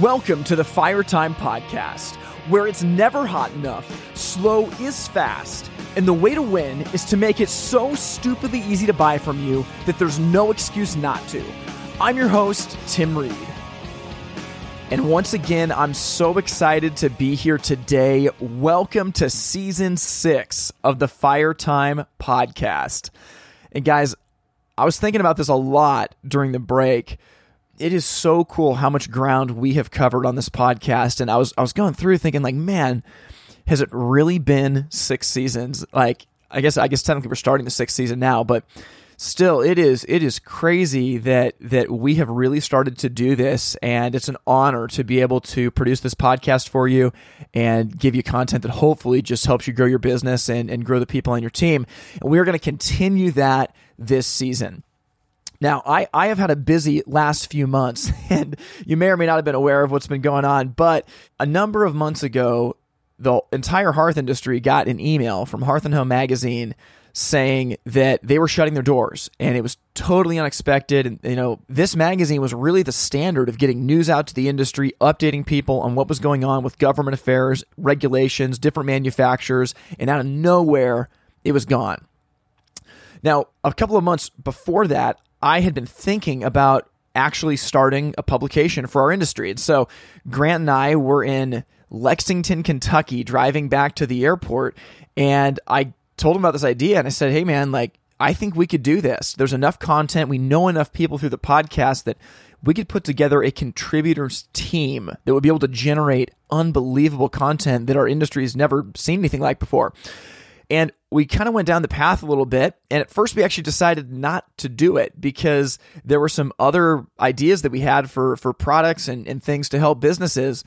Welcome to the Fire Time Podcast, where it's never hot enough, slow is fast, and the way to win is to make it so stupidly easy to buy from you that there's no excuse not to. I'm your host, Tim Reed. And once again, I'm so excited to be here today. Welcome to season six of the Fire Time Podcast. And guys, I was thinking about this a lot during the break. It is so cool how much ground we have covered on this podcast. And I was I was going through thinking like, man, has it really been six seasons? Like, I guess I guess technically we're starting the sixth season now, but still it is it is crazy that that we have really started to do this and it's an honor to be able to produce this podcast for you and give you content that hopefully just helps you grow your business and, and grow the people on your team and we are going to continue that this season now, I, I have had a busy last few months, and you may or may not have been aware of what's been going on, but a number of months ago, the entire hearth industry got an email from Hearth and Home Magazine saying that they were shutting their doors and it was totally unexpected and you know this magazine was really the standard of getting news out to the industry updating people on what was going on with government affairs regulations different manufacturers and out of nowhere it was gone. Now a couple of months before that I had been thinking about actually starting a publication for our industry. And so Grant and I were in Lexington, Kentucky, driving back to the airport. And I told him about this idea and I said, hey, man, like, I think we could do this. There's enough content. We know enough people through the podcast that we could put together a contributors team that would be able to generate unbelievable content that our industry has never seen anything like before. And we kind of went down the path a little bit. And at first, we actually decided not to do it because there were some other ideas that we had for, for products and, and things to help businesses.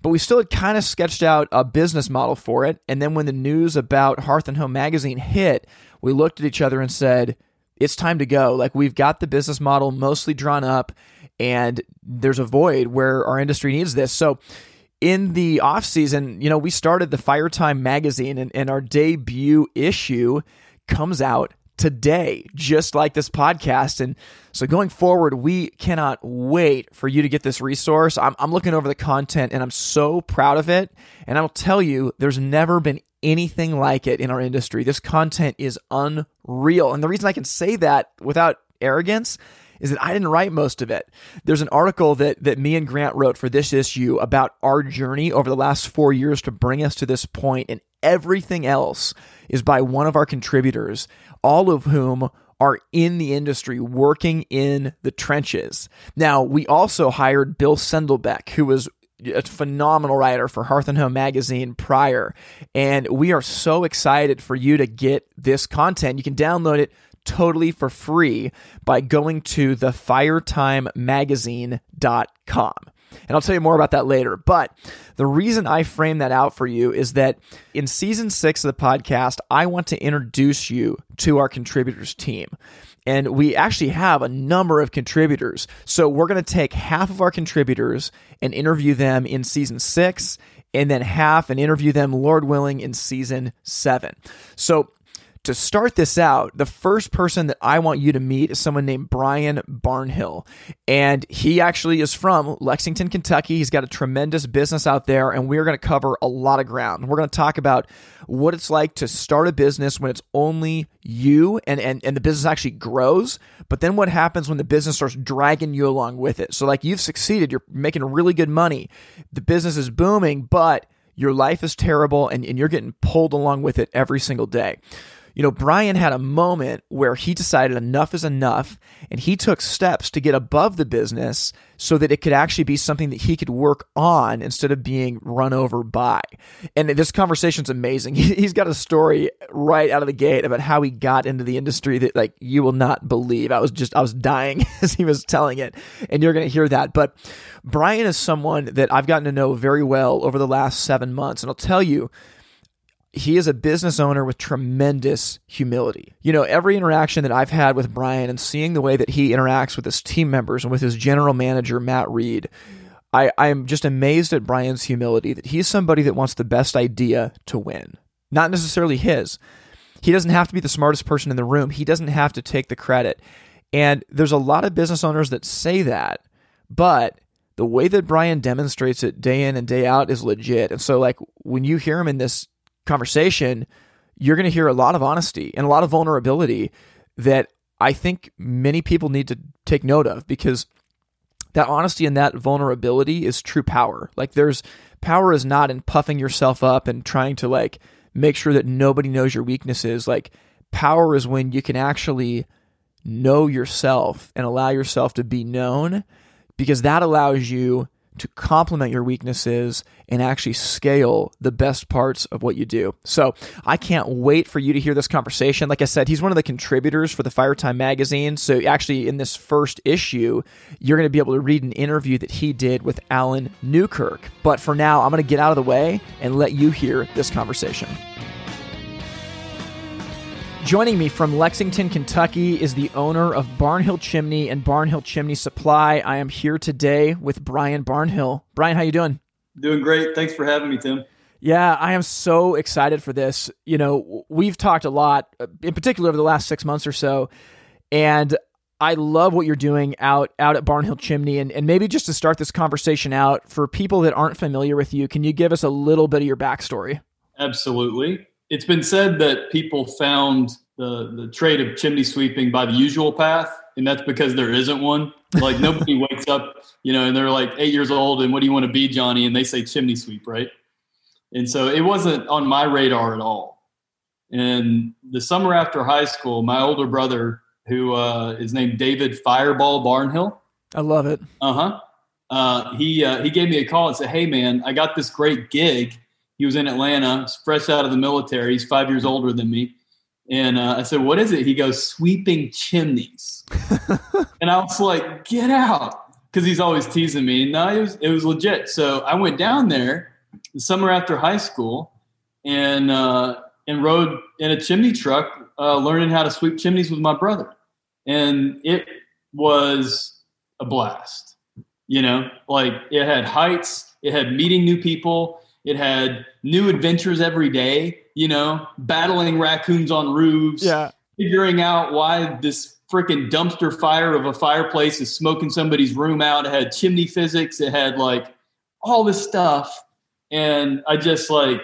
But we still had kind of sketched out a business model for it. And then when the news about Hearth and Home Magazine hit, we looked at each other and said, it's time to go. Like we've got the business model mostly drawn up, and there's a void where our industry needs this. So in the off season, you know, we started the Fire Time magazine, and, and our debut issue comes out today, just like this podcast. And so going forward, we cannot wait for you to get this resource. I'm, I'm looking over the content and I'm so proud of it. And I'll tell you, there's never been anything like it in our industry. This content is unreal. And the reason I can say that without arrogance is that I didn't write most of it. There's an article that that me and Grant wrote for this issue about our journey over the last 4 years to bring us to this point and everything else is by one of our contributors, all of whom are in the industry working in the trenches. Now, we also hired Bill Sendelbeck, who was a phenomenal writer for Hearth and Home magazine prior. And we are so excited for you to get this content. You can download it totally for free by going to thefiretimemagazine.com. And I'll tell you more about that later. But the reason I frame that out for you is that in season six of the podcast, I want to introduce you to our contributors team. And we actually have a number of contributors. So we're going to take half of our contributors and interview them in season six, and then half and interview them, Lord willing, in season seven. So to start this out, the first person that I want you to meet is someone named Brion Barnhill. And he actually is from Lexington, Kentucky. He's got a tremendous business out there, and we're going to cover a lot of ground. We're going to talk about what it's like to start a business when it's only you and, and, and the business actually grows, but then what happens when the business starts dragging you along with it. So, like, you've succeeded, you're making really good money, the business is booming, but your life is terrible and, and you're getting pulled along with it every single day you know, Brion had a moment where he decided enough is enough and he took steps to get above the business so that it could actually be something that he could work on instead of being run over by. And this conversation's amazing. He's got a story right out of the gate about how he got into the industry that like you will not believe. I was just I was dying as he was telling it and you're going to hear that. But Brion is someone that I've gotten to know very well over the last 7 months and I'll tell you he is a business owner with tremendous humility. You know, every interaction that I've had with Brion and seeing the way that he interacts with his team members and with his general manager, Matt Reed, I, I'm just amazed at Brion's humility that he's somebody that wants the best idea to win, not necessarily his. He doesn't have to be the smartest person in the room, he doesn't have to take the credit. And there's a lot of business owners that say that, but the way that Brion demonstrates it day in and day out is legit. And so, like, when you hear him in this conversation, you're going to hear a lot of honesty and a lot of vulnerability that I think many people need to take note of because that honesty and that vulnerability is true power. Like, there's power is not in puffing yourself up and trying to, like, make sure that nobody knows your weaknesses. Like, power is when you can actually know yourself and allow yourself to be known because that allows you to complement your weaknesses and actually scale the best parts of what you do. So I can't wait for you to hear this conversation. Like I said, he's one of the contributors for the Firetime magazine. So actually, in this first issue, you're going to be able to read an interview that he did with Alan Newkirk. But for now, I'm going to get out of the way and let you hear this conversation. Joining me from Lexington, Kentucky is the owner of Barnhill Chimney and Barnhill Chimney Supply. I am here today with Brion Barnhill. Brion, how you doing? Doing great. Thanks for having me, Tim. Yeah, I am so excited for this. You know, we've talked a lot, in particular over the last six months or so, and I love what you're doing out out at Barnhill Chimney. And, and maybe just to start this conversation out, for people that aren't familiar with you, can you give us a little bit of your backstory? Absolutely it's been said that people found the the trade of chimney sweeping by the usual path, and that's because there isn't one. Like nobody wakes up, you know, and they're like eight years old, and what do you want to be, Johnny? And they say chimney sweep, right? And so it wasn't on my radar at all. And the summer after high school, my older brother, who uh, is named David Fireball Barnhill, I love it. Uh-huh. Uh, he uh, he gave me a call and said, "Hey man, I got this great gig he was in Atlanta, fresh out of the military. He's five years older than me. And uh, I said, What is it? He goes, Sweeping chimneys. and I was like, Get out. Because he's always teasing me. No, it was, it was legit. So I went down there the summer after high school and, uh, and rode in a chimney truck, uh, learning how to sweep chimneys with my brother. And it was a blast. You know, like it had heights, it had meeting new people, it had new adventures every day, you know, battling raccoons on roofs, yeah. figuring out why this freaking dumpster fire of a fireplace is smoking somebody's room out. It had chimney physics, it had like all this stuff. And I just like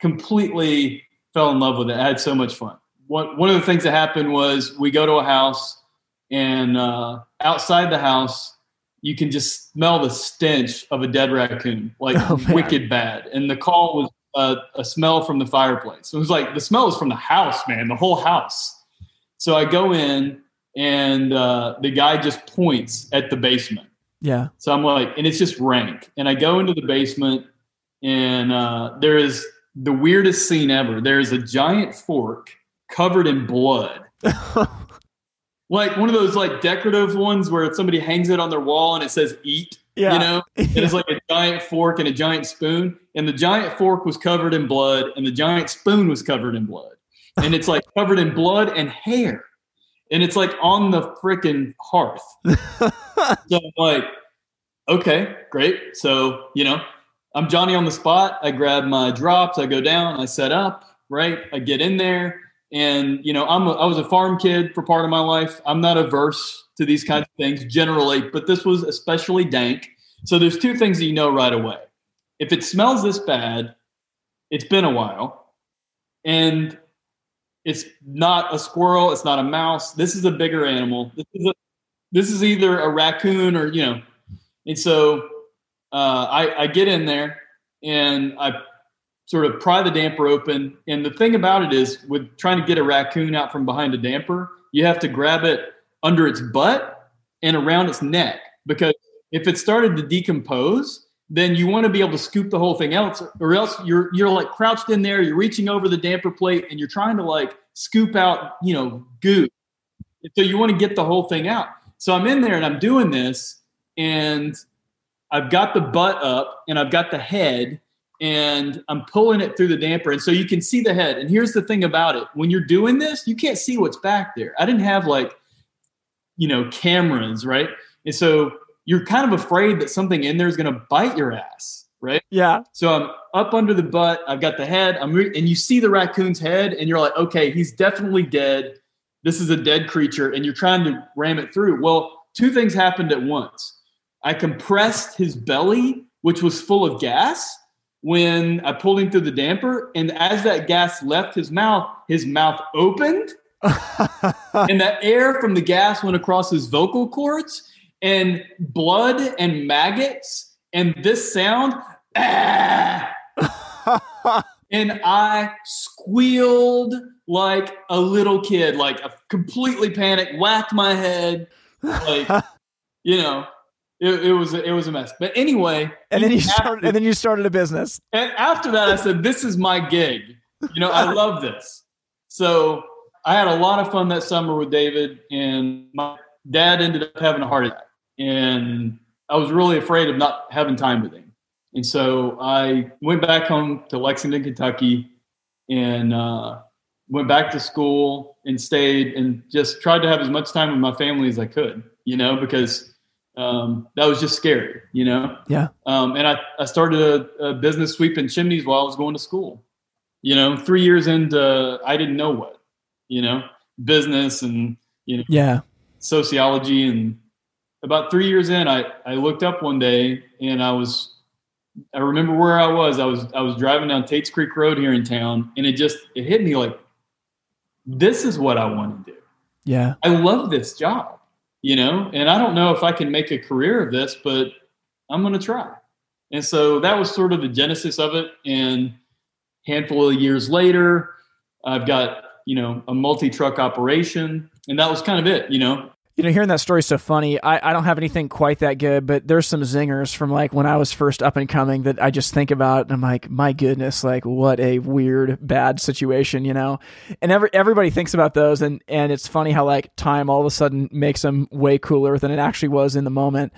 completely fell in love with it. I had so much fun. One, one of the things that happened was we go to a house and uh, outside the house, you can just smell the stench of a dead raccoon, like oh, wicked bad. And the call was uh, a smell from the fireplace. It was like the smell is from the house, man, the whole house. So I go in, and uh, the guy just points at the basement. Yeah. So I'm like, and it's just rank. And I go into the basement, and uh, there is the weirdest scene ever. There is a giant fork covered in blood. like one of those like decorative ones where somebody hangs it on their wall and it says eat. Yeah. You know, it's like a giant fork and a giant spoon. And the giant fork was covered in blood and the giant spoon was covered in blood. And it's like covered in blood and hair. And it's like on the freaking hearth. so I'm like, okay, great. So, you know, I'm Johnny on the spot. I grab my drops, I go down, I set up, right? I get in there and you know, I'm a, I was a farm kid for part of my life. I'm not averse to these kinds of things generally, but this was especially dank. So there's two things that you know right away. If it smells this bad, it's been a while, and it's not a squirrel, it's not a mouse. This is a bigger animal. This is a, this is either a raccoon or you know. And so uh, I, I get in there and I sort of pry the damper open. And the thing about it is, with trying to get a raccoon out from behind a damper, you have to grab it under its butt and around its neck because if it started to decompose, then you want to be able to scoop the whole thing out, or else you're you're like crouched in there, you're reaching over the damper plate, and you're trying to like scoop out, you know, goo. So you want to get the whole thing out. So I'm in there and I'm doing this, and I've got the butt up and I've got the head, and I'm pulling it through the damper. And so you can see the head. And here's the thing about it when you're doing this, you can't see what's back there. I didn't have like, you know, cameras, right? And so you're kind of afraid that something in there is going to bite your ass, right? Yeah. So I'm up under the butt. I've got the head. I'm re- and you see the raccoon's head, and you're like, okay, he's definitely dead. This is a dead creature, and you're trying to ram it through. Well, two things happened at once. I compressed his belly, which was full of gas, when I pulled him through the damper. And as that gas left his mouth, his mouth opened. and that air from the gas went across his vocal cords and blood and maggots and this sound. Ah, and I squealed like a little kid, like a completely panicked, whacked my head, like you know, it, it, was it was a mess. But anyway, and then you started, and then you started a business. And after that, I said, "This is my gig. You know, I love this." So I had a lot of fun that summer with David, and my dad ended up having a heart attack, and I was really afraid of not having time with him. And so I went back home to Lexington, Kentucky, and uh, went back to school and stayed and just tried to have as much time with my family as I could, you know, because um, that was just scary, you know? Yeah. Um, and I, I started a, a, business sweeping chimneys while I was going to school. You know, three years into, I didn't know what, you know, business and, you know, yeah, sociology. And about three years in, I, I looked up one day and I was I remember where I was. I was I was driving down Tates Creek Road here in town, and it just it hit me like, this is what I want to do. Yeah, I love this job, you know, and I don't know if I can make a career of this, but I'm going to try. And so that was sort of the genesis of it. And handful of years later, I've got you know a multi truck operation, and that was kind of it. You know, you know, hearing that story is so funny. I, I don't have anything quite that good, but there's some zingers from like when I was first up and coming that I just think about and I'm like, my goodness, like what a weird, bad situation, you know? And every, everybody thinks about those and, and it's funny how like time all of a sudden makes them way cooler than it actually was in the moment.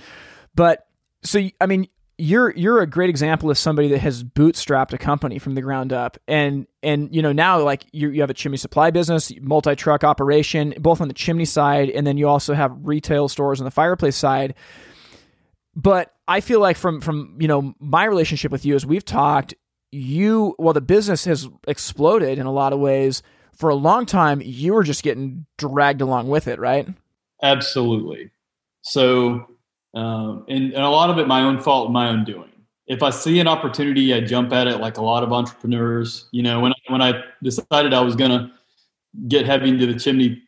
But so, I mean, you're you're a great example of somebody that has bootstrapped a company from the ground up. And and you know now like you, you have a chimney supply business multi-truck operation both on the chimney side and then you also have retail stores on the fireplace side. But i feel like from from you know my relationship with you as we've talked you well the business has exploded in a lot of ways. For a long time you were just getting dragged along with it right? Absolutely. So um, and, and a lot of it my own fault, my own doing. If I see an opportunity, I jump at it like a lot of entrepreneurs. You know, when when I decided I was going to get heavy into the chimney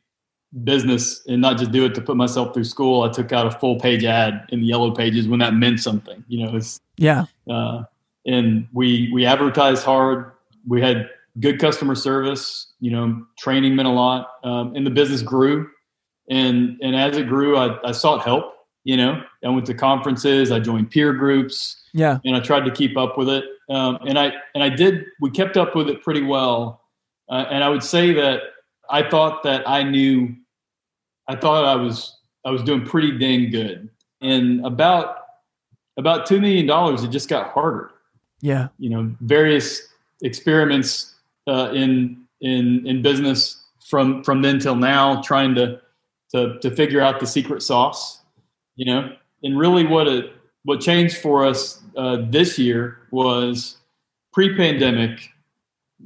business and not just do it to put myself through school, I took out a full page ad in the yellow pages when that meant something. You know, it's yeah. Uh, and we we advertised hard. We had good customer service. You know, training meant a lot, um, and the business grew. And and as it grew, I, I sought help you know i went to conferences i joined peer groups yeah. and i tried to keep up with it. Um, and i and i did we kept up with it pretty well. Uh, and i would say that i thought that i knew i thought i was i was doing pretty dang good. And about about two million dollars it just got harder. Yeah. You know various experiments uh, in in in business from from then till now trying to to to figure out the secret sauce you know, and really what it what changed for us uh, this year was pre-pandemic,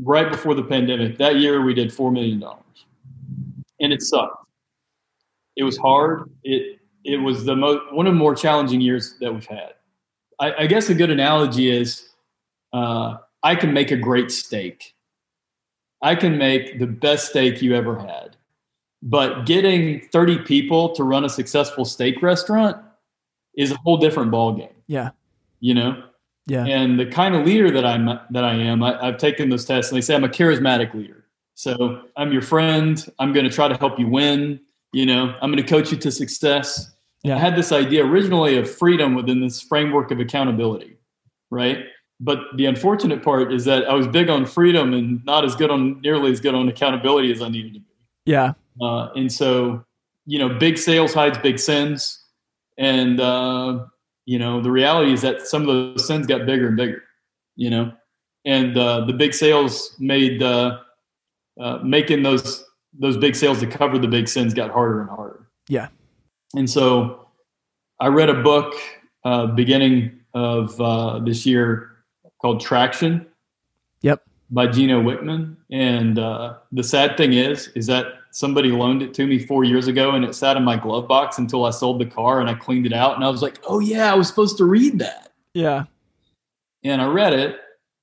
right before the pandemic. That year we did four million dollars, and it sucked. It was hard. It it was the most one of the more challenging years that we've had. I, I guess a good analogy is uh, I can make a great steak. I can make the best steak you ever had. But getting 30 people to run a successful steak restaurant is a whole different ballgame. Yeah. You know? Yeah. And the kind of leader that I'm that I am, I, I've taken those tests and they say I'm a charismatic leader. So I'm your friend. I'm going to try to help you win. You know, I'm going to coach you to success. Yeah. I had this idea originally of freedom within this framework of accountability, right? But the unfortunate part is that I was big on freedom and not as good on nearly as good on accountability as I needed to be. Yeah. Uh, and so, you know, big sales hides big sins. And, uh, you know, the reality is that some of those sins got bigger and bigger, you know, and uh, the big sales made uh, uh, making those those big sales to cover the big sins got harder and harder. Yeah. And so I read a book uh, beginning of uh, this year called Traction. Yep. By Gino Wickman. And uh, the sad thing is, is that somebody loaned it to me four years ago and it sat in my glove box until I sold the car and I cleaned it out. And I was like, oh, yeah, I was supposed to read that. Yeah. And I read it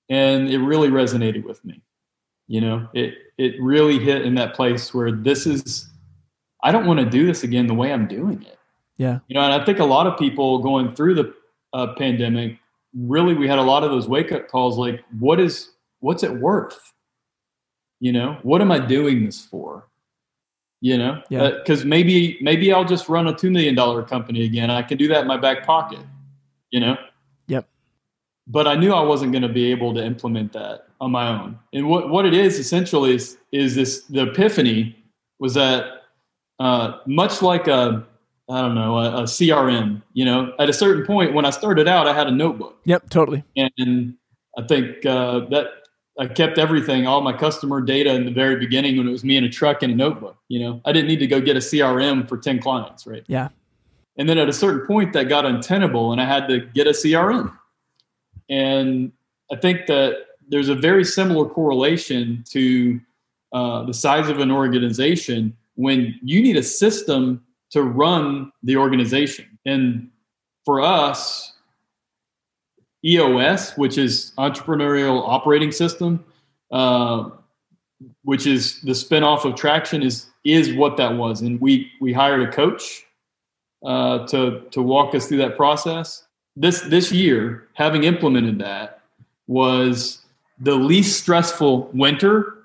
and it really resonated with me. You know, it, it really hit in that place where this is, I don't want to do this again the way I'm doing it. Yeah. You know, and I think a lot of people going through the uh, pandemic, really, we had a lot of those wake up calls like, what is, what's it worth? You know, what am I doing this for? You know, Yeah. because maybe maybe I'll just run a two million dollar company again. I can do that in my back pocket. You know. Yep. But I knew I wasn't going to be able to implement that on my own. And what what it is essentially is is this the epiphany was that uh, much like a I don't know a, a CRM. You know, at a certain point when I started out, I had a notebook Yep. Totally. and I think uh, that I kept everything, all my customer data in the very beginning when it was me in a truck and a notebook. You know, I didn't need to go get a CRM for ten clients, right? Yeah. And then at a certain point, that got untenable, and I had to get a CRM. And I think that there's a very similar correlation to uh, the size of an organization when you need a system to run the organization. And for us, EOS, which is Entrepreneurial Operating System, uh, which is the spinoff of Traction, is is what that was. And we we hired a coach uh, to to walk us through that process. This this year, having implemented that, was the least stressful winter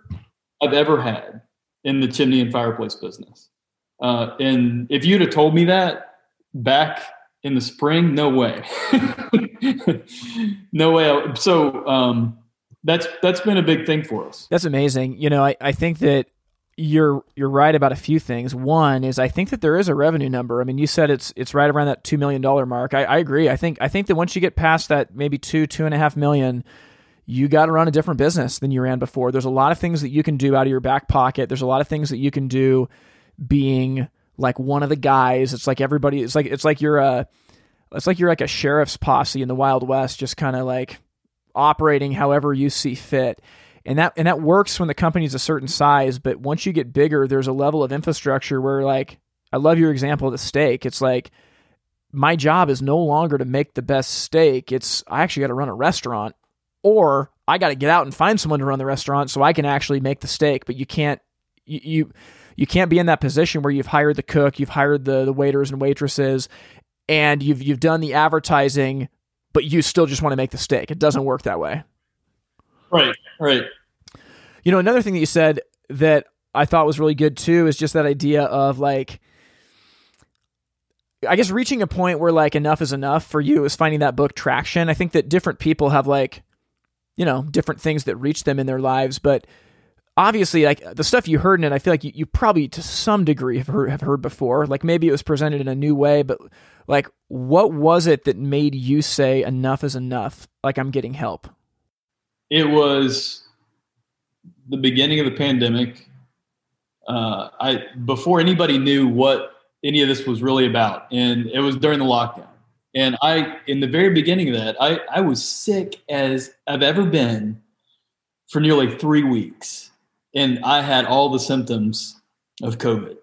I've ever had in the chimney and fireplace business. Uh, and if you'd have told me that back in the spring, no way, no way. So um, that's that's been a big thing for us. That's amazing. You know, I, I think that you're you're right about a few things. One is I think that there is a revenue number. I mean, you said it's it's right around that two million dollar mark. I, I agree. I think I think that once you get past that maybe two two and a half million, you got to run a different business than you ran before. There's a lot of things that you can do out of your back pocket. There's a lot of things that you can do being like one of the guys. It's like everybody. It's like it's like you're a it's like you're like a sheriff's posse in the Wild West, just kind of like operating however you see fit. And that and that works when the company's a certain size, but once you get bigger, there's a level of infrastructure where like I love your example of the steak. It's like my job is no longer to make the best steak. It's I actually got to run a restaurant or I got to get out and find someone to run the restaurant so I can actually make the steak, but you can't you, you you can't be in that position where you've hired the cook, you've hired the the waiters and waitresses and you've you've done the advertising but you still just want to make the steak. It doesn't work that way. Right, right. You know, another thing that you said that I thought was really good too is just that idea of like, I guess reaching a point where like enough is enough for you is finding that book traction. I think that different people have like, you know, different things that reach them in their lives, but obviously like the stuff you heard in it, I feel like you, you probably to some degree have heard, have heard before. Like maybe it was presented in a new way, but like what was it that made you say enough is enough? Like I'm getting help. It was the beginning of the pandemic. Uh, I before anybody knew what any of this was really about, and it was during the lockdown. And I, in the very beginning of that, I, I was sick as I've ever been for nearly three weeks, and I had all the symptoms of COVID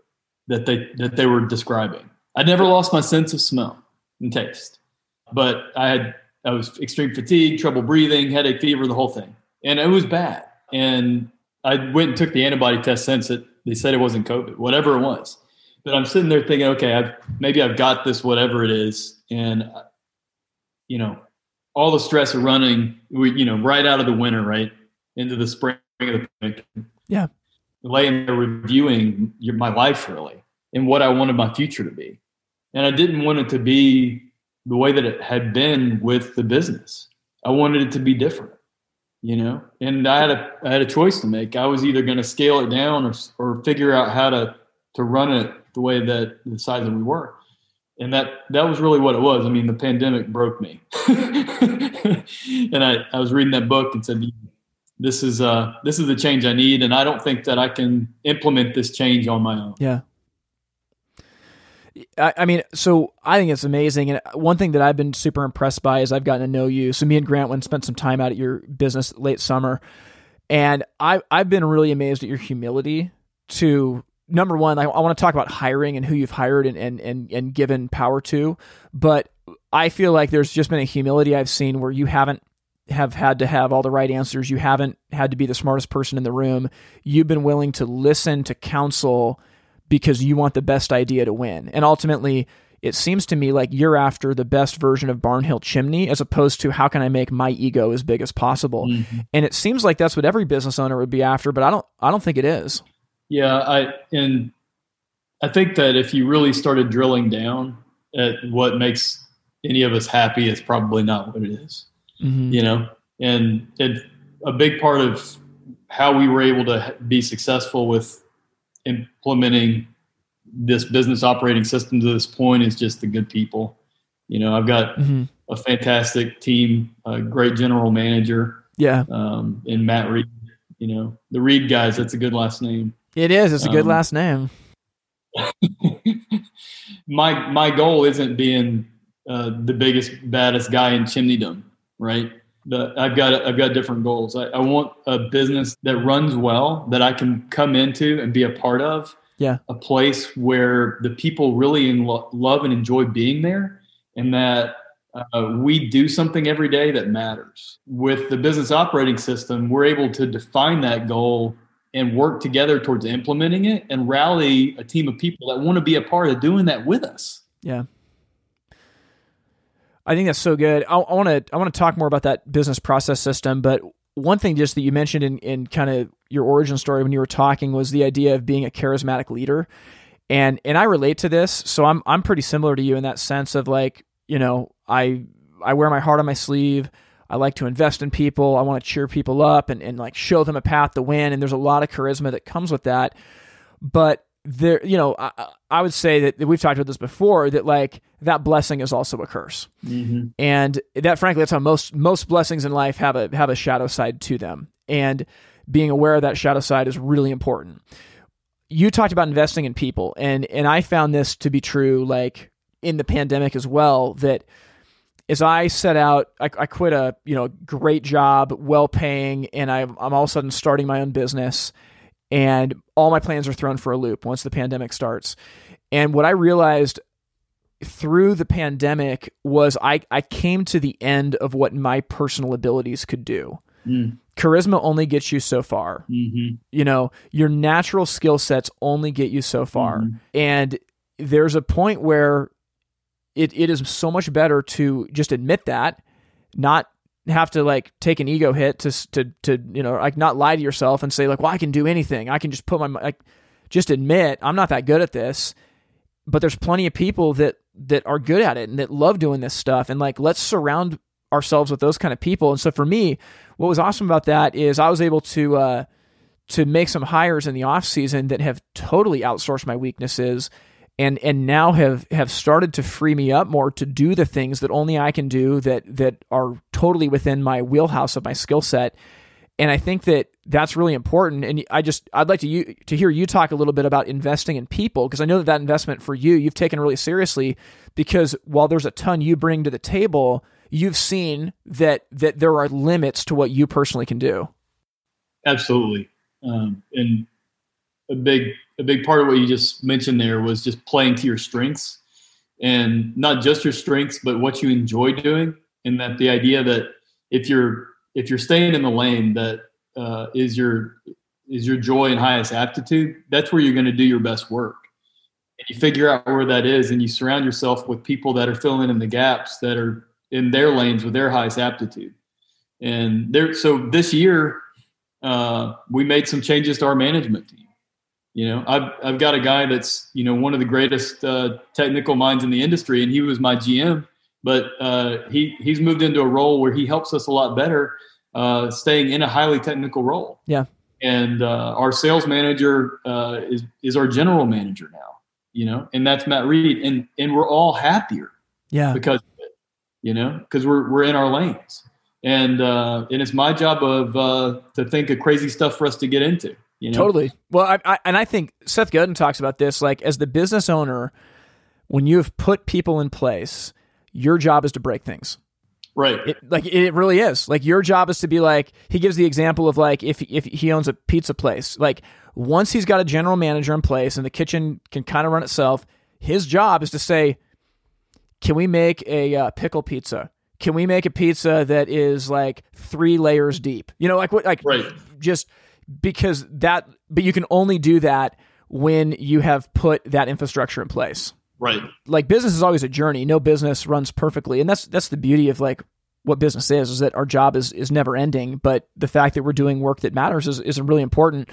that they that they were describing. I never lost my sense of smell and taste, but I had I was extreme fatigue, trouble breathing, headache, fever, the whole thing, and it was bad. And I went and took the antibody test since it. They said it wasn't COVID, whatever it was. But I'm sitting there thinking, okay, I've, maybe I've got this, whatever it is, and you know, all the stress of running, we, you know, right out of the winter, right into the spring of the pandemic. Yeah. laying there reviewing your, my life really and what I wanted my future to be, and I didn't want it to be the way that it had been with the business. I wanted it to be different, you know. And I had a I had a choice to make. I was either going to scale it down or or figure out how to to run it the way that the size that we were. And that that was really what it was. I mean, the pandemic broke me, and I, I was reading that book and said, "This is uh this is the change I need," and I don't think that I can implement this change on my own. Yeah. I, mean, so I think it's amazing. And one thing that I've been super impressed by is I've gotten to know you. So me and Grant went and spent some time out at your business late summer, and I I've been really amazed at your humility to number one, I, I want to talk about hiring and who you've hired and, and and and given power to, but I feel like there's just been a humility I've seen where you haven't have had to have all the right answers. You haven't had to be the smartest person in the room. You've been willing to listen to counsel because you want the best idea to win. And ultimately, it seems to me like you're after the best version of Barnhill Chimney as opposed to how can I make my ego as big as possible. Mm-hmm. And it seems like that's what every business owner would be after, but I don't I don't think it is. Yeah, I and I think that if you really started drilling down at what makes any of us happy, it's probably not what it is. Mm-hmm. You know, and it, a big part of how we were able to be successful with implementing this business operating system to this point is just the good people. You know, I've got mm-hmm. a fantastic team, a great general manager. Yeah. Um, and Matt Reed, you know, the Reed guys, that's a good last name. It is. It's a good um, last name. my, my goal isn't being uh, the biggest, baddest guy in chimneydom, right? The, I've got I've got different goals. I, I, want a business that runs well that I can come into and be a part of. Yeah, a place where the people really lo- love and enjoy being there, and that uh, we do something every day that matters. With the business operating system, we're able to define that goal and work together towards implementing it, and rally a team of people that want to be a part of doing that with us. Yeah. I think that's so good. I want to I want to talk more about that business process system, but one thing just that you mentioned in, in kind of your origin story when you were talking was the idea of being a charismatic leader. And and I relate to this, so I'm I'm pretty similar to you in that sense of like, you know, I I wear my heart on my sleeve. I like to invest in people. I want to cheer people up and, and like show them a path to win. And there's a lot of charisma that comes with that. But there, you know, I, I would say that we've talked about this before that like that blessing is also a curse, mm-hmm. and that frankly, that's how most most blessings in life have a have a shadow side to them, and being aware of that shadow side is really important. You talked about investing in people, and and I found this to be true, like in the pandemic as well. That as I set out, I, I quit a you know great job, well paying, and I, I'm all of a sudden starting my own business and all my plans are thrown for a loop once the pandemic starts. And what I realized through the pandemic was I, I came to the end of what my personal abilities could do. Mm. Charisma only gets you so far. Mm-hmm. You know, your natural skill sets only get you so far. Mm-hmm. And there's a point where it, it is so much better to just admit that, not have to like take an ego hit to to to you know like not lie to yourself and say like well I can do anything. I can just put my like just admit I'm not that good at this. But there's plenty of people that that are good at it and that love doing this stuff. And like let's surround ourselves with those kind of people. And so for me what was awesome about that is I was able to uh to make some hires in the off season that have totally outsourced my weaknesses and and now have have started to free me up more to do the things that only I can do that that are totally within my wheelhouse of my skill set. And I think that that's really important. And I just I'd like to you to hear you talk a little bit about investing in people because I know that that investment for you you've taken really seriously because while there's a ton you bring to the table you've seen that that there are limits to what you personally can do. Absolutely. Um, and a big a big part of what you just mentioned there was just playing to your strengths and not just your strengths but what you enjoy doing. And that the idea that if you're if you're staying in the lane that uh, is your is your joy and highest aptitude that's where you're going to do your best work. And you figure out where that is and you surround yourself with people that are filling in the gaps that are in their lanes with their highest aptitude. And there so this year uh, we made some changes to our management team you know, I've I've got a guy that's you know one of the greatest uh, technical minds in the industry, and he was my GM. But uh, he he's moved into a role where he helps us a lot better, uh, staying in a highly technical role. Yeah. And uh, our sales manager uh, is is our general manager now. You know, and that's Matt Reed, and and we're all happier. Yeah. Because you know, because we're we're in our lanes, and uh, and it's my job of to think of crazy stuff for us to get into. You know? Totally. Well, I, I, and I think Seth Godin talks about this. Like, as the business owner, when you have put people in place, your job is to break things. Right. It, like it really is. Like your job is to be like he gives the example of like if if he owns a pizza place, like Once he's got a general manager in place and the kitchen can kind of run itself, his job is to say, "Can we make a uh, pickle pizza? Can we make a pizza that is like three layers deep? You know, like what, like Right. just because that. But you can only do that when you have put that infrastructure in place Right. like business is always a journey. No business runs perfectly, and that's that's the beauty of like what business is is that our job is is never ending. But the fact that we're doing work that matters is is really important.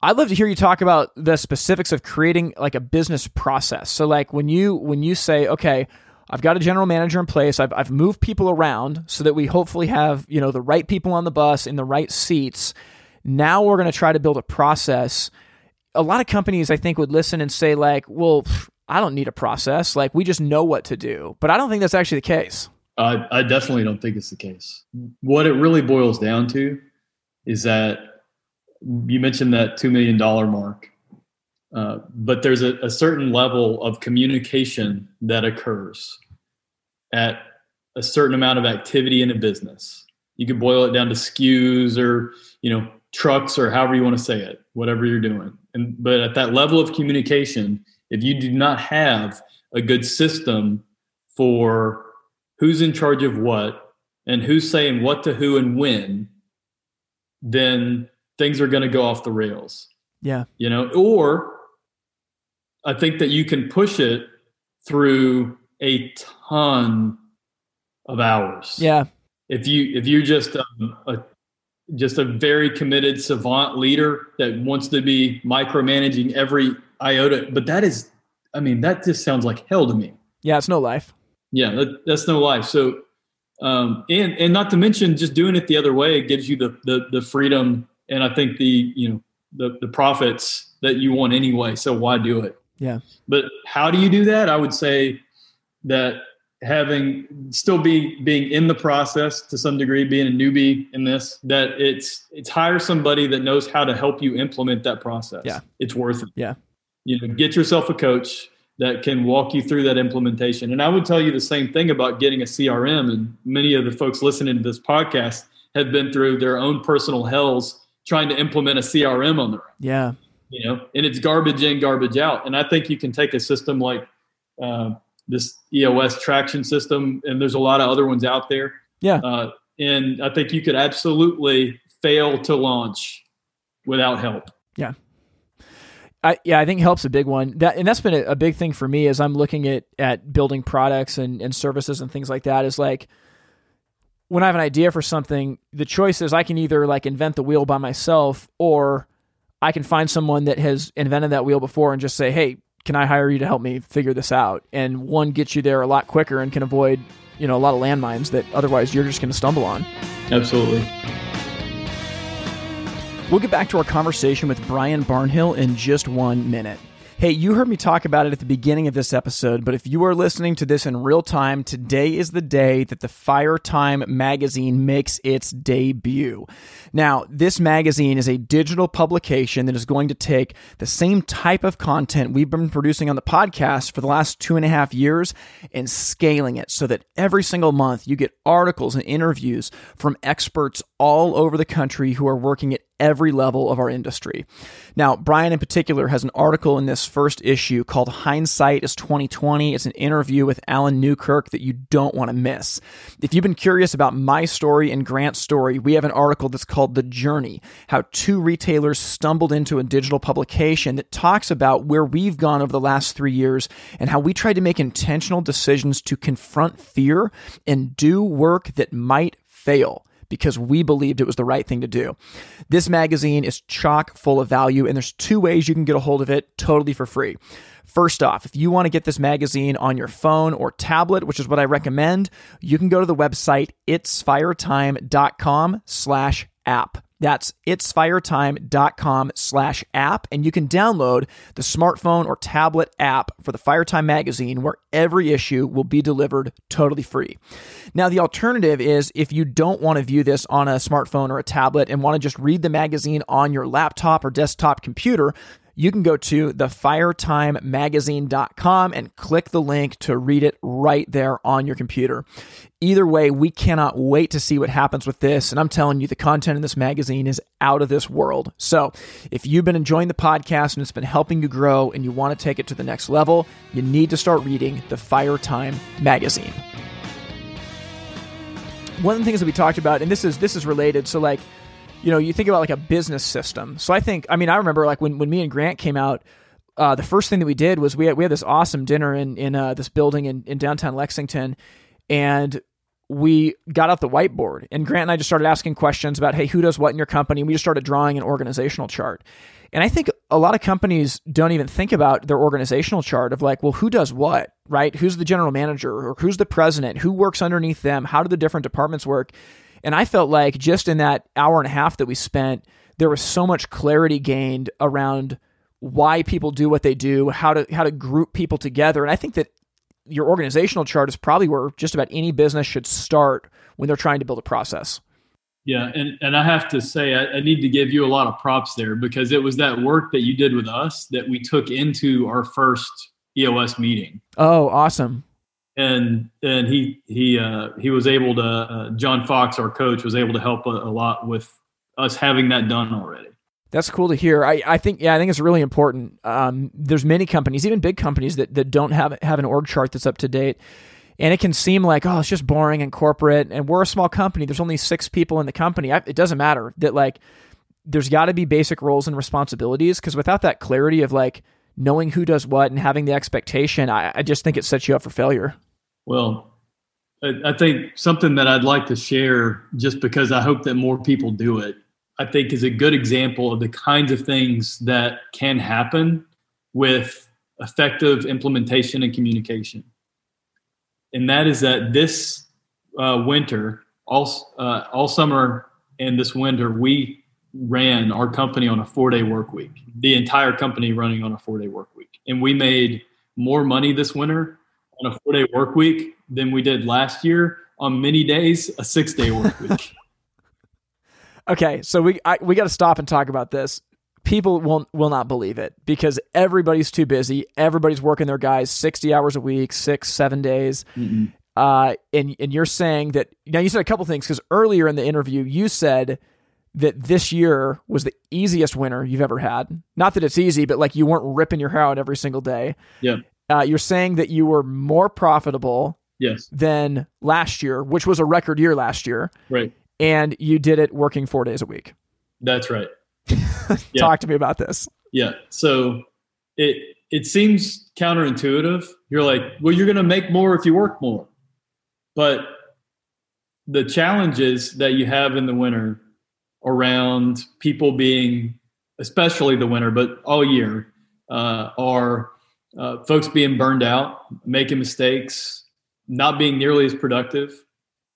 I'd love to hear you talk about the specifics of creating like a business process. So like when you when you say, okay, I've got a general manager in place, I've I've moved people around so that we hopefully have you know the right people on the bus in the right seats. Now we're going to try to build a process a lot of companies I think would listen and say like, well, I don't need a process. Like we just know what to do. But I don't think that's actually the case. I, I definitely don't think it's the case. What it really boils down to is that you mentioned that $2 million mark, uh, but there's a, a certain level of communication that occurs at a certain amount of activity in a business. You could boil it down to SKUs or, you know, trucks or however you want to say it, whatever you're doing. And but at that level of communication, if you do not have a good system for who's in charge of what and who's saying what to who and when, then things are going to go off the rails. Yeah. You know, or I think that you can push it through a ton of hours. Yeah. If you if you're just um, a just a very committed savant leader that wants to be micromanaging every iota, but that is, I mean, that just sounds like hell to me. Yeah. It's no life. Yeah, that, that's no life. So, um, and and not to mention just doing it the other way it gives you the the, the freedom and I think the you know the the profits that you want anyway. So why do it? Yeah. But how do you do that? I would say that having still be being in the process to some degree, being a newbie in this, that it's it's hire somebody that knows how to help you implement that process. Yeah. It's worth it. Yeah. You know, get yourself a coach that can walk you through that implementation. And I would tell you the same thing about getting a CRM. And many of the folks listening to this podcast have been through their own personal hells trying to implement a CRM on their own Yeah. you know, and it's garbage in, garbage out. And I think you can take a system like uh, this EOS traction system, and there's a lot of other ones out there. Yeah. Uh, and I think you could absolutely fail to launch without help. I, yeah, I think help's a big one. That and that's been a, a big thing for me as I'm looking at at building products and, and services and things like that. Is like when I have an idea for something, the choice is I can either like invent the wheel by myself or I can find someone that has invented that wheel before and just say, "Hey, can I hire you to help me figure this out?" And one gets you there a lot quicker and can avoid you know a lot of landmines that otherwise you're just going to stumble on. Absolutely. We'll get back to our conversation with Brion Barnhill in just one minute. Hey, you heard me talk about it at the beginning of this episode, but if you are listening to this in real time, today is the day that the Fire Time magazine makes its debut. Now, this magazine is a digital publication that is going to take the same type of content we've been producing on the podcast for the last two and a half years and scaling it so that every single month you get articles and interviews from experts all over the country who are working at every level of our industry. Now, Brion in particular has an article in this first issue called Hindsight is 2020. It's an interview with Alan Newkirk that you don't want to miss. If you've been curious about my story and Grant's story, we have an article that's called The Journey, how two retailers stumbled into a digital publication that talks about where we've gone over the last 3 years and how we tried to make intentional decisions to confront fear and do work that might fail because we believed it was the right thing to do. This magazine is chock full of value, and there's two ways you can get a hold of it totally for free. First off, if you want to get this magazine on your phone or tablet, which is what I recommend, you can go to the website itsfiretime.com slash app. That's itsfiretime.com slash app, and you can download the smartphone or tablet app for the Firetime magazine where every issue will be delivered totally free. Now, the alternative is if you don't want to view this on a smartphone or a tablet and want to just read the magazine on your laptop or desktop computer, you can go to thefiretimemagazine.com and click the link to read it right there on your computer. Either way, we cannot wait to see what happens with this. And I'm telling you, the content in this magazine is out of this world. So if you've been enjoying the podcast and it's been helping you grow and you want to take it to the next level, you need to start reading the Fire Time magazine. One of the things that we talked about, and this is this is related, so like you know, you think about like a business system. So I think, I mean, I remember like when, when me and Grant came out, uh, the first thing that we did was we had, we had this awesome dinner in, in uh, this building in, in downtown Lexington. And we got out the whiteboard and Grant and I just started asking questions about, hey, who does what in your company? And we just started drawing an organizational chart. And I think a lot of companies don't even think about their organizational chart of like, well, who does what, right? Who's the general manager or who's the president? Who works underneath them? How do the different departments work? And I felt like just in that hour and a half that we spent, there was so much clarity gained around why people do what they do, how to how to group people together. And I think that your organizational chart is probably where just about any business should start when they're trying to build a process. Yeah, and, and I have to say I, I, need to give you a lot of props there because it was that work that you did with us that we took into our first EOS meeting. Oh, awesome and and he he uh, he was able to uh, John Fox, our coach, was able to help a, a, lot with us having that done already. That's cool to hear. I, I think yeah, I think it's really important. Um, there's many companies, even big companies, that, that don't have have an org chart that's up to date. And it can seem like, oh, it's just boring and corporate. And we're a small company. There's only six people in the company. I, it doesn't matter that like there's got to be basic roles and responsibilities because without that clarity of like knowing who does what and having the expectation, I, I just think it sets you up for failure. Well, I think something that I'd like to share, just because I hope that more people do it, I think is a good example of the kinds of things that can happen with effective implementation and communication. And that is that this uh, winter, all uh, all summer and this winter, we ran our company on a four day work week. The entire company running on a four day work week, and we made more money this winter on a four day work week than we did last year on many days, a six day work week. okay, so we I, we got to stop and talk about this. People will will not believe it because everybody's too busy. Everybody's working their guys sixty hours a week, six seven days. mm Uh, and and you're saying that now you said a couple things because earlier in the interview you said that this year was the easiest winter you've ever had. Not that it's easy, but like you weren't ripping your hair out every single day. Yeah. Uh, you're saying that you were more profitable yes. than last year, which was a record year last year. Right. And you did it working four days a week. That's right. yeah. Talk to me about this. Yeah. So it it seems counterintuitive. You're like, well, you're going to make more if you work more, but the challenges that you have in the winter around people being, especially the winter, but all year, uh, are uh, folks being burned out, making mistakes, not being nearly as productive,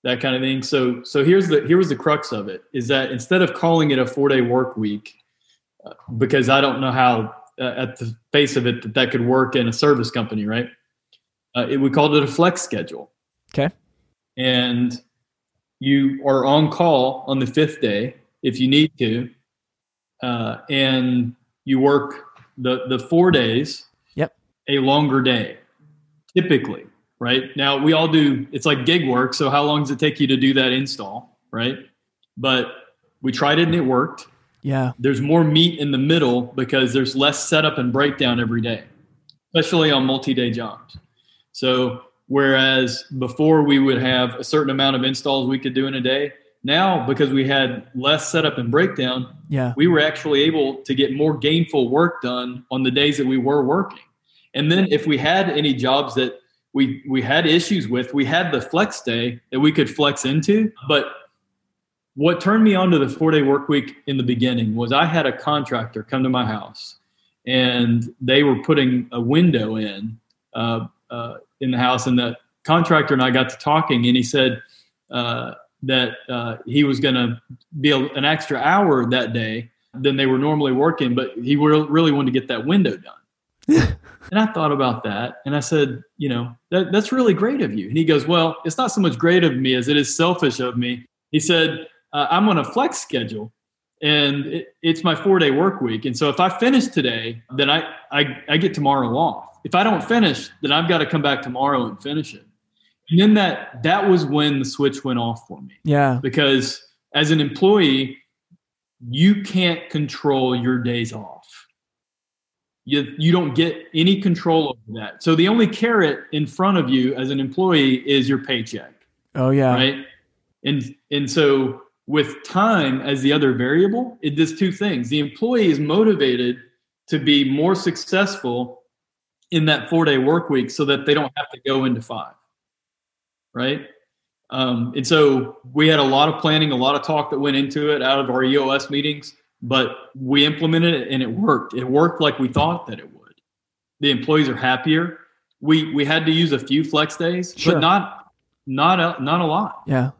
that kind of thing. So, so here's the here was the crux of it: is that instead of calling it a four day work week, uh, because I don't know how uh, at the face of it that that could work in a service company, right? Uh, it, we called it a flex schedule. Okay. And you are on call on the fifth day if you need to, uh, and you work the the four days a longer day, typically, right? Now we all do, it's like gig work. So how long does it take you to do that install, right? But we tried it and it worked. Yeah. There's more meat in the middle because there's less setup and breakdown every day, especially on multi day jobs. So, whereas before we would have a certain amount of installs we could do in a day, now because we had less setup and breakdown, yeah. we were actually able to get more gainful work done on the days that we were working. And then if we had any jobs that we we had issues with, we had the flex day that we could flex into. But what turned me on to the four day work week in the beginning was I had a contractor come to my house and they were putting a window in uh, uh, in the house, and the contractor and I got to talking, and he said uh, that uh, he was going to be a, an extra hour that day than they were normally working, but he really wanted to get that window done. And I thought about that and I said, you know, that, that's really great of you. And he goes, well, it's not so much great of me as it is selfish of me. He said, uh, I'm on a flex schedule. and it, it's my four day work week. And so if I finish today, then I, I, I get tomorrow off. If I don't finish, then I've got to come back tomorrow and finish it. And then that, that was when the switch went off for me. Yeah. Because as an employee, you can't control your days off. You, you don't get any control over that. So the only carrot in front of you as an employee is your paycheck. Oh yeah. Right. And and so with time as the other variable, it does two things. The employee is motivated to be more successful in that four day work week so that they don't have to go into five. Right. Um, and so we had a lot of planning, a lot of talk that went into it out of our EOS meetings, but we implemented it and it worked. It worked like we thought that it would. The employees are happier. We we had to use a few flex days, Sure. but not not a, not a lot. Yeah.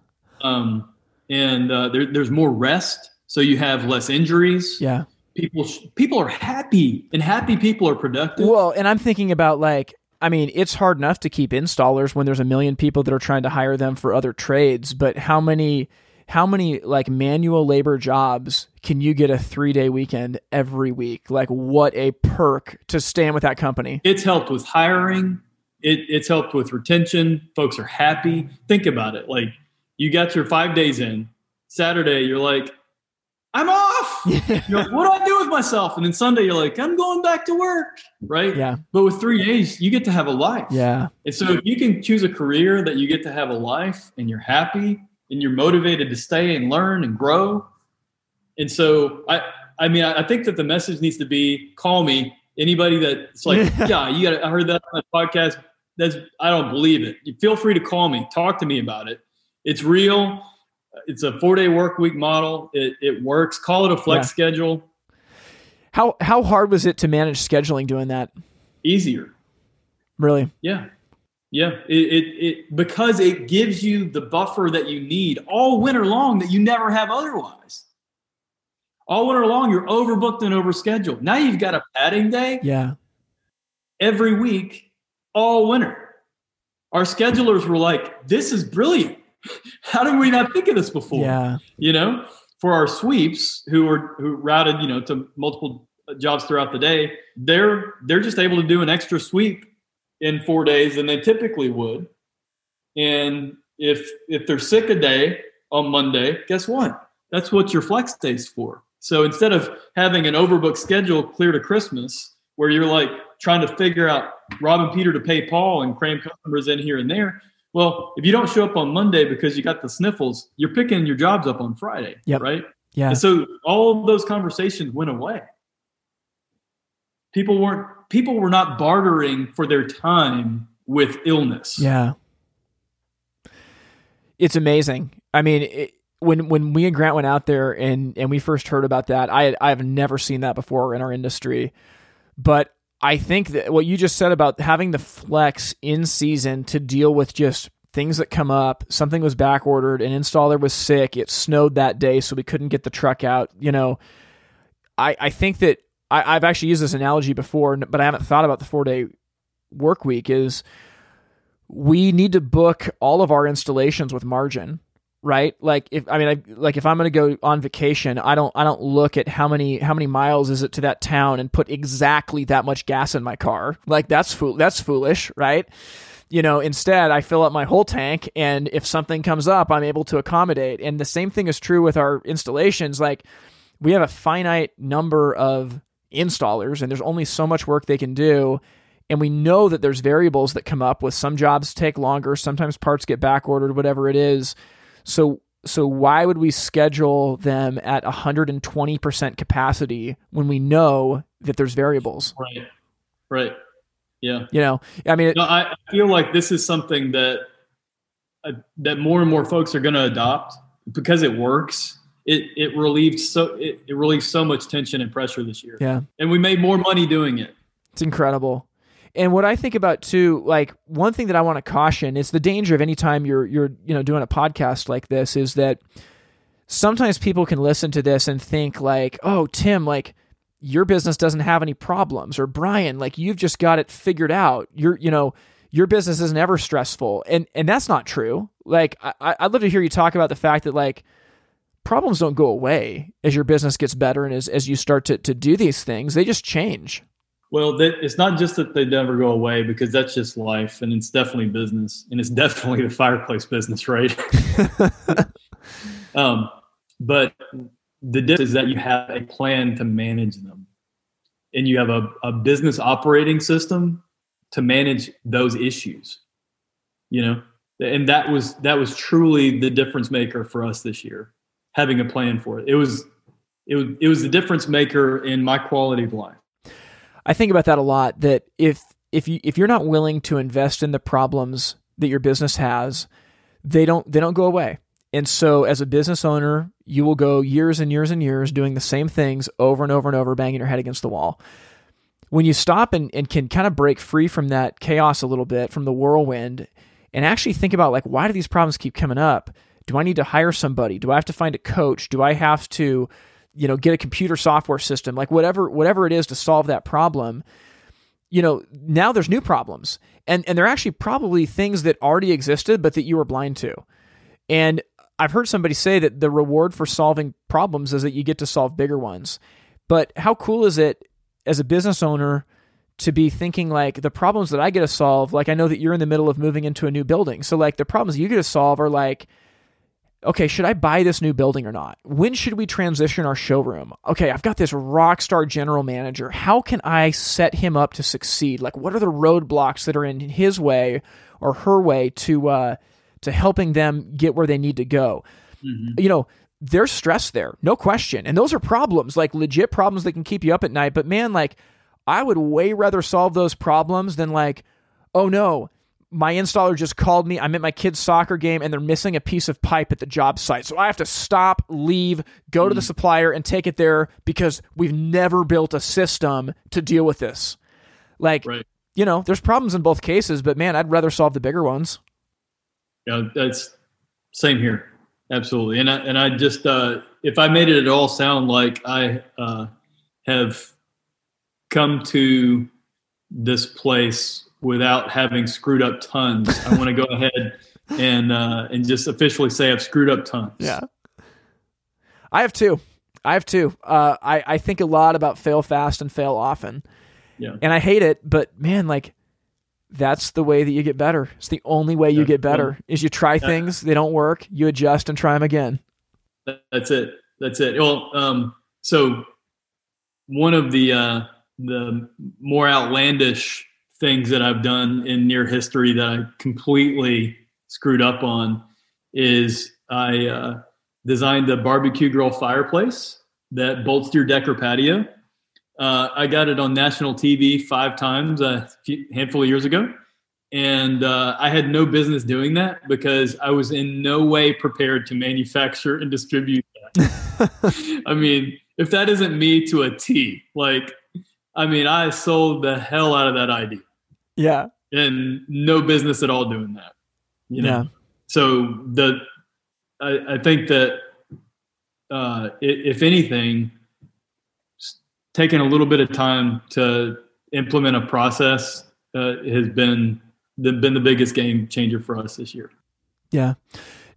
Um, and uh, there, there's more rest, so you have less injuries. Yeah. People people are happy, and happy people are productive. Well, and I'm thinking about like, I mean, it's hard enough to keep installers when there's a million people that are trying to hire them for other trades, but how many how many like manual labor jobs can you get a 3-day weekend every week? Like what a perk to stand with that company. It's helped with hiring. It, it's helped with retention. Folks are happy. Think about it. Like you got your five days in. Saturday, you're like, I'm off. You're like, what do I do with myself? And then Sunday, you're like, I'm going back to work. Right. Yeah. But with three days, you get to have a life. Yeah. And so if you can choose a career that you get to have a life and you're happy and you're motivated to stay and learn and grow. And so I I mean I I think that the message needs to be call me. Anybody that's like, yeah, you got I heard that on the podcast. That's I don't believe it. You feel free to call me, talk to me about it. It's real. It's a four day work week model. It, it works. Call it a flex Yeah. schedule. How how hard was it to manage scheduling doing that? Easier. Really? Yeah. Yeah. It, it, it because it gives you the buffer that you need all winter long that you never have otherwise. All winter long, you're overbooked and overscheduled. Now you've got a padding day Yeah. every week, all winter. Our schedulers were like, this is brilliant. How did we not think of this before? Yeah. you know for our sweeps who are who routed you know to multiple jobs throughout the day they're they're just able to do an extra sweep in four days than they typically would and if if they're sick a day on monday guess what that's what your flex days for so instead of having an overbooked schedule clear to christmas where you're like trying to figure out rob and peter to pay paul and cram customers in here and there well, if you don't show up on Monday because you got the sniffles, you're picking your jobs up on Friday, Yep. right? Yeah. And so all of those conversations went away. People weren't people were not bartering for their time with illness. Yeah. It's amazing. I mean, it, when when we and Grant went out there and and we first heard about that, I I have never seen that before in our industry. But I think that what you just said about having the flex in season to deal with just things that come up, something was back ordered, an installer was sick, it snowed that day, so we couldn't get the truck out. You know, I I think that I, I've actually used this analogy before, but I haven't thought about the four day work week. Is we need to book all of our installations with margin right? Like if i mean I, like if i'm going to go on vacation i don't i don't look at how many how many miles is it to that town and put exactly that much gas in my car. Like that's fool that's foolish right? You know instead i fill up my whole tank and if something comes up i'm able to accommodate. And the same thing is true with our installations. Like we have a finite number of installers and there's only so much work they can do and we know that there's variables that come up with some jobs take longer sometimes parts get back ordered whatever it is so so why would we schedule them at 120% capacity when we know that there's variables Right. Right. Yeah. you know i mean it, No, I feel like this is something that uh, that more and more folks are going to adopt because it works. It it relieved so it, it relieved so much tension and pressure this year, yeah and we made more money doing it. It's incredible. And what I think about too, like one thing that I want to caution, is the danger of any time you're you're you know doing a podcast like this is that sometimes people can listen to this and think like, "Oh, Tim, like your business doesn't have any problems," or Brion, like you've just got it figured out. You're you know your business is never stressful, and and that's not true. Like I, I'd love to hear you talk about the fact that like problems don't go away as your business gets better and as, as you start to, to do these things, they just change. Well, it's not just that they never go away because that's just life and it's definitely business and it's definitely the fireplace business, right? um, but the difference is that you have a plan to manage them and you have a, a business operating system to manage those issues, you know? And that was, that was truly the difference maker for us this year, having a plan for it. It was, it was, it was the difference maker in my quality of life I think about that a lot. That if if you if you're not willing to invest in the problems that your business has, they don't they don't go away. And so as a business owner, you will go years and years and years doing the same things over and over and over, banging your head against the wall. When you stop and, and can kind of break free from that chaos a little bit, from the whirlwind, and actually think about like why do these problems keep coming up? Do I need to hire somebody? Do I have to find a coach? Do I have to you know get a computer software system? Like whatever whatever it is to solve that problem you know now there's new problems. And and they're actually probably things that already existed but that you were blind to. And i've heard somebody say that the reward for solving problems is that you get to solve bigger ones. But how cool is it as a business owner to be thinking like the problems that i get to solve like i know that you're in the middle of moving into a new building. So like the problems you get to solve are like okay, should I buy this new building or not? When should we transition our showroom? Okay, I've got this rock star general manager. How can I set him up to succeed? Like, what are the roadblocks that are in his way or her way to uh, to helping them get where they need to go? Mm-hmm. You know, there's stress there, no question, and those are problems, like legit problems that can keep you up at night. But man, like, I would way rather solve those problems than like, oh no, my installer just called me. I'm at my kid's soccer game and they're missing a piece of pipe at the job site. So I have to stop, leave, go to the mm. supplier and take it there because we've never built a system to deal with this. Like, right. you know, there's problems in both cases, but man, I'd rather solve the bigger ones. Yeah, that's same here. Absolutely. And I, and I just, uh, if I made it at all sound like I uh, have come to this place without having screwed up tons. I want to go ahead and uh, and just officially say I've screwed up tons. Yeah, I have two. I have two. Uh, I I think a lot about fail fast and fail often. Yeah, and I hate it, but man, like that's the way that you get better. It's the only way you get better is you try things, they don't work, you adjust and try them again. That's it. That's it. Well, um, so one of the uh, the more outlandish things that I've done in near history that I completely screwed up on is I uh, designed a barbecue grill fireplace that bolts to your deck or patio. Uh, I got it on national TV five times a few, handful of years ago. And uh, I had no business doing that because I was in no way prepared to manufacture and distribute that. I mean, if that isn't me to a T, like, I mean, I sold the hell out of that idea. Yeah. And no business at all doing that. You know? Yeah. So the I, I think that uh, if anything, taking a little bit of time to implement a process uh, has been the, been the biggest game changer for us this year. Yeah.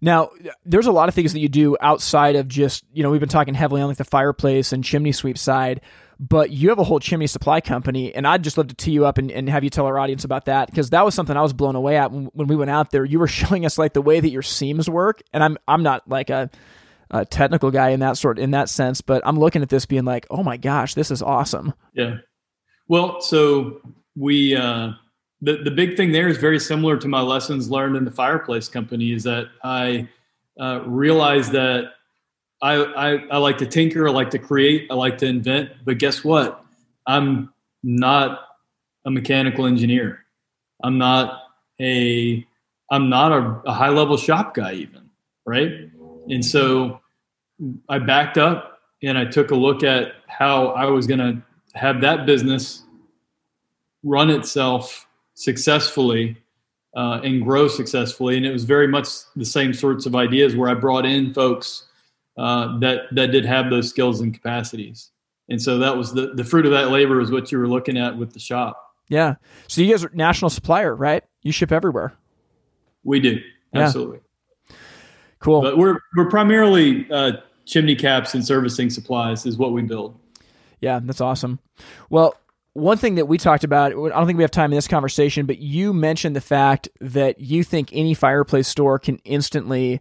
Now, there's a lot of things that you do outside of just, you know, we've been talking heavily on like the fireplace and chimney sweep side but you have a whole chimney supply company and i'd just love to tee you up and, and have you tell our audience about that because that was something i was blown away at when, when, we went out there. You were showing us like the way that your seams work and i'm i'm not like a, a technical guy in that sort in that sense but i'm looking at this being like oh my gosh this is awesome. Yeah. Well so we uh the, the big thing there is very similar to my lessons learned in the fireplace company is that i uh, realized that I, I, I like to tinker, I like to create, I like to invent. But guess what? I'm not a mechanical engineer. I'm not a I'm not a, a high level shop guy even, right? And so I backed up and I took a look at how I was going to have that business run itself successfully uh, and grow successfully. And it was very much the same sorts of ideas where I brought in folks uh, that that did have those skills and capacities. And so that was the the fruit of that labor is what you were looking at with the shop. Yeah. So you guys are national supplier, right? You ship everywhere. We do. Absolutely. Yeah. Cool. But we're we're primarily uh, chimney caps and servicing supplies is what we build. Yeah, that's awesome. Well, one thing that we talked about, I don't think we have time in this conversation, but you mentioned the fact that you think any fireplace store can instantly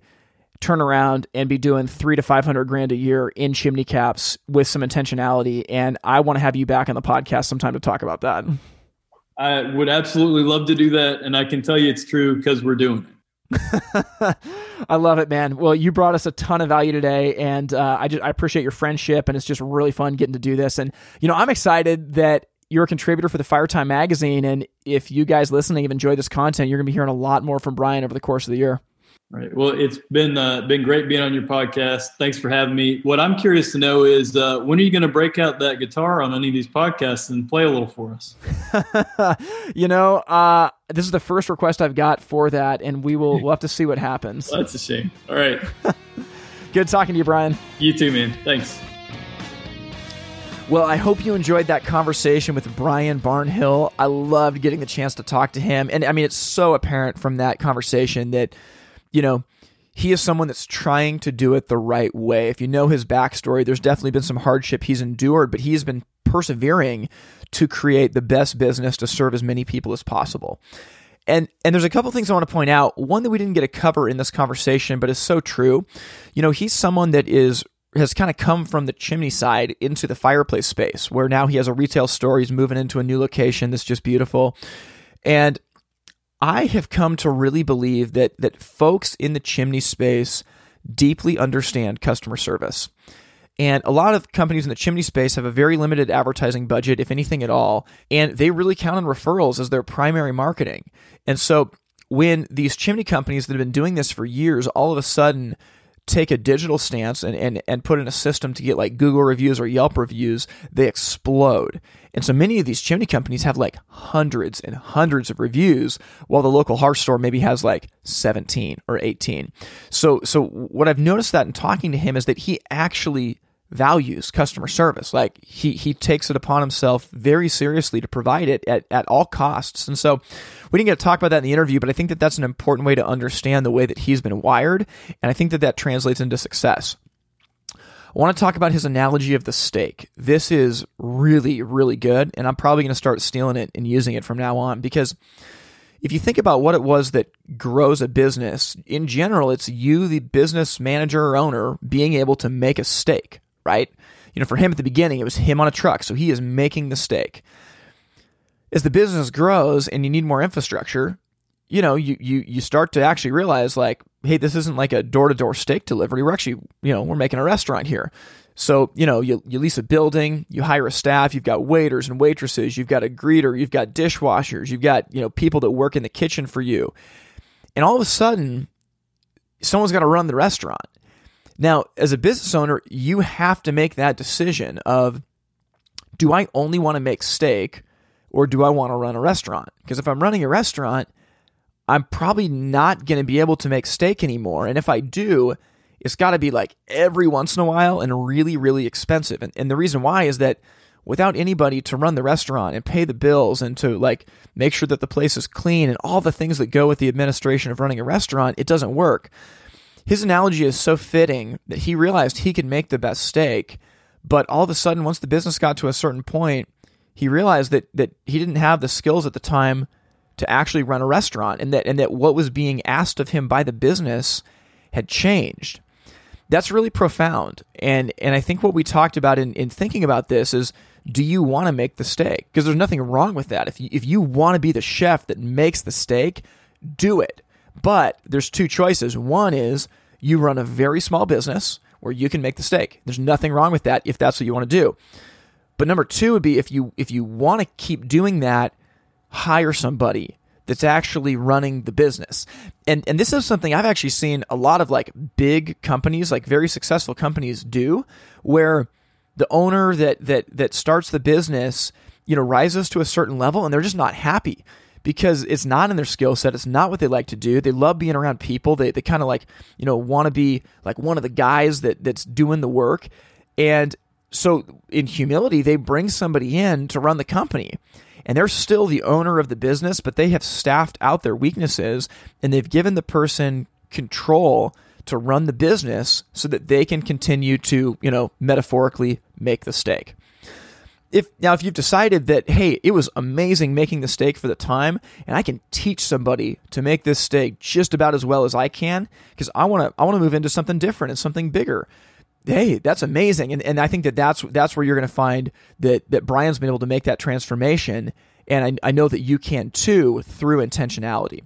turn around and be doing three to five hundred grand a year in chimney caps with some intentionality. And I want to have you back on the podcast sometime to talk about that. I would absolutely love to do that, and I can tell you it's true because we're doing it. I love it, man. Well, you brought us a ton of value today, and uh, I just I appreciate your friendship, and it's just really fun getting to do this. And you know, I'm excited that you're a contributor for the Fire Time magazine, and if you guys listening have enjoyed this content, you're going to be hearing a lot more from Brion over the course of the year. Right. Well, it's been uh, been great being on your podcast. Thanks for having me. What I'm curious to know is uh, when are you going to break out that guitar on any of these podcasts and play a little for us? you know, uh, this is the first request I've got for that, and we will we'll have to see what happens. well, that's a shame. All right. Good talking to you, Brion. You too, man. Thanks. Well, I hope you enjoyed that conversation with Brion Barnhill. I loved getting the chance to talk to him. And I mean, it's so apparent from that conversation that you know, he is someone that's trying to do it the right way. If you know his backstory, there's definitely been some hardship he's endured, but he has been persevering to create the best business to serve as many people as possible. And and there's a couple things I want to point out. One that we didn't get to cover in this conversation, but is so true. You know, he's someone that is has kind of come from the chimney side into the fireplace space, where now he has a retail store. He's moving into a new location that's just beautiful. And I have come to really believe that that folks in the chimney space deeply understand customer service. And a lot of companies in the chimney space have a very limited advertising budget, if anything at all, and they really count on referrals as their primary marketing. And so when these chimney companies that have been doing this for years all of a sudden take a digital stance and, and, and put in a system to get like Google reviews or Yelp reviews, they explode. And so many of these chimney companies have like hundreds and hundreds of reviews, while the local hearth store maybe has like 17 or 18. So, so what I've noticed that in talking to him is that he actually values customer service. Like he he takes it upon himself very seriously to provide it at, at all costs. And so we didn't get to talk about that in the interview, but I think that that's an important way to understand the way that he's been wired, and I think that that translates into success. I want to talk about his analogy of the steak. This is really really good, and I'm probably going to start stealing it and using it from now on because if you think about what it was that grows a business, in general, it's you, the business manager or owner, being able to make a steak right? You know, for him at the beginning, it was him on a truck, so he is making the steak. As the business grows and you need more infrastructure, you know, you you you start to actually realize like, hey, this isn't like a door to door steak delivery. We're actually, you know, we're making a restaurant here. So, you know, you, you lease a building, you hire a staff, you've got waiters and waitresses, you've got a greeter, you've got dishwashers, you've got, you know, people that work in the kitchen for you. And all of a sudden, someone's got to run the restaurant. Now, as a business owner, you have to make that decision of do I only want to make steak or do I want to run a restaurant? Because if I'm running a restaurant, I'm probably not going to be able to make steak anymore. And if I do, it's got to be like every once in a while and really, really expensive. And, and the reason why is that without anybody to run the restaurant and pay the bills and to like make sure that the place is clean and all the things that go with the administration of running a restaurant, it doesn't work his analogy is so fitting that he realized he could make the best steak, but all of a sudden, once the business got to a certain point, he realized that that he didn't have the skills at the time to actually run a restaurant, and that and that what was being asked of him by the business had changed. That's really profound, and and I think what we talked about in, in thinking about this is do you want to make the steak? Because there's nothing wrong with that. If you, if you want to be the chef that makes the steak, do it. But there's two choices. One is you run a very small business where you can make the steak. There's nothing wrong with that if that's what you want to do. But number two would be if you if you want to keep doing that, hire somebody that's actually running the business. And and this is something I've actually seen a lot of like big companies, like very successful companies do, where the owner that that that starts the business, you know, rises to a certain level and they're just not happy because it's not in their skill set. It's not what they like to do. They love being around people. They, they kind of like, you know, want to be like one of the guys that, that's doing the work. And so in humility, they bring somebody in to run the company. And they're still the owner of the business, but they have staffed out their weaknesses and they've given the person control to run the business so that they can continue to, you know, metaphorically make the steak. If now if you've decided that hey, it was amazing making the steak for the time and I can teach somebody to make this steak just about as well as I can because I want to I want to move into something different and something bigger. Hey, that's amazing. And and I think that that's that's where you're going to find that that Brion's been able to make that transformation and I, I know that you can too through intentionality.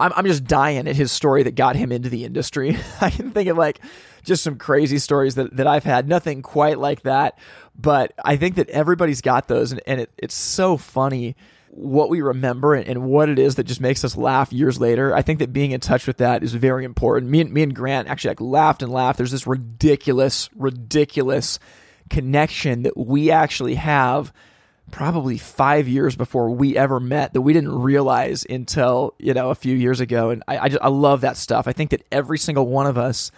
I'm, I'm just dying at his story that got him into the industry. I can think of like just some crazy stories that, that I've had. Nothing quite like that, but I think that everybody's got those, and, and it, it's so funny what we remember and, and, what it is that just makes us laugh years later. I think that being in touch with that is very important. Me and me and Grant actually like laughed and laughed. There's this ridiculous, ridiculous connection that we actually have probably five years before we ever met that we didn't realize until you know a few years ago and I, I, just, I love that stuff i think that every single one of us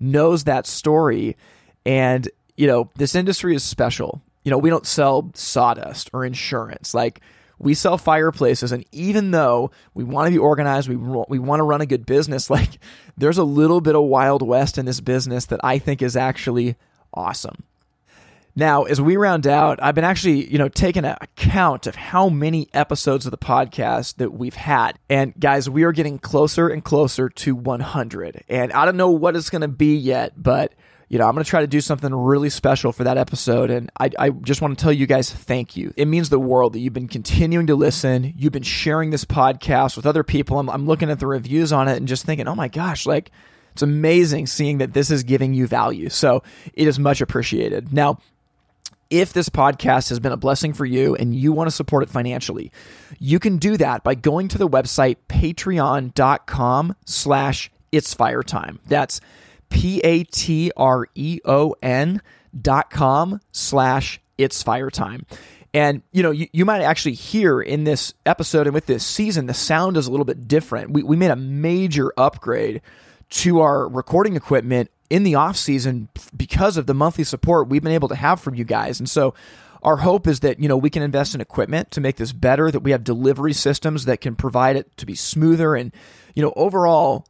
knows that story and you know this industry is special you know we don't sell sawdust or insurance like we sell fireplaces and even though we want to be organized we, we want to run a good business like there's a little bit of wild west in this business that i think is actually awesome now, as we round out, I've been actually, you know, taking a count of how many episodes of the podcast that we've had. And guys, we are getting closer and closer to 100. And I don't know what it's going to be yet, but you know, I'm going to try to do something really special for that episode. And I, I just want to tell you guys thank you. It means the world that you've been continuing to listen. You've been sharing this podcast with other people. I'm, I'm looking at the reviews on it and just thinking, oh my gosh, like, it's amazing seeing that this is giving you value. So it is much appreciated. Now, if this podcast has been a blessing for you and you want to support it financially, you can do that by going to the website patreon.com slash it's fire time. That's P-A-T-R-E-O-N dot com slash it's fire time. And you know, you, you might actually hear in this episode and with this season, the sound is a little bit different. We, we made a major upgrade to our recording equipment in the off season because of the monthly support we've been able to have from you guys. And so our hope is that you know we can invest in equipment to make this better that we have delivery systems that can provide it to be smoother and you know overall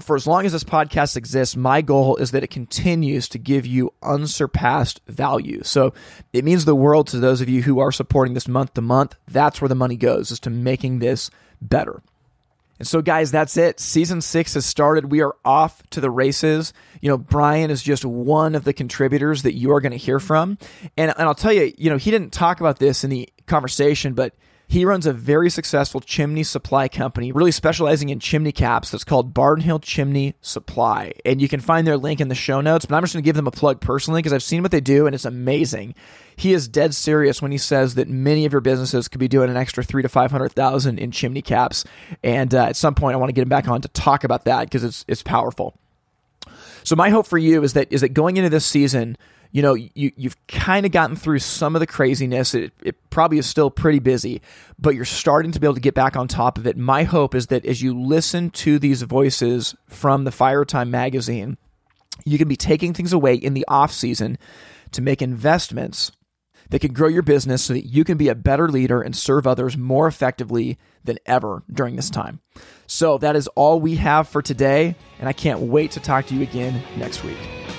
for as long as this podcast exists my goal is that it continues to give you unsurpassed value so it means the world to those of you who are supporting this month to month that's where the money goes is to making this better and so, guys, that's it. Season six has started. We are off to the races. You know, Brion is just one of the contributors that you are going to hear from. And, and I'll tell you, you know, he didn't talk about this in the conversation, but he runs a very successful chimney supply company, really specializing in chimney caps that's called Barnhill Chimney Supply. And you can find their link in the show notes, but I'm just going to give them a plug personally because I've seen what they do and it's amazing. He is dead serious when he says that many of your businesses could be doing an extra three to 500,000 in chimney caps. And uh, at some point, I want to get him back on to talk about that because it's, it's powerful. So my hope for you is that is that going into this season, you know, you, you've kind of gotten through some of the craziness. It, it probably is still pretty busy, but you're starting to be able to get back on top of it. My hope is that as you listen to these voices from the Fire Time magazine, you can be taking things away in the off season to make investments that can grow your business so that you can be a better leader and serve others more effectively than ever during this time. So that is all we have for today, and I can't wait to talk to you again next week.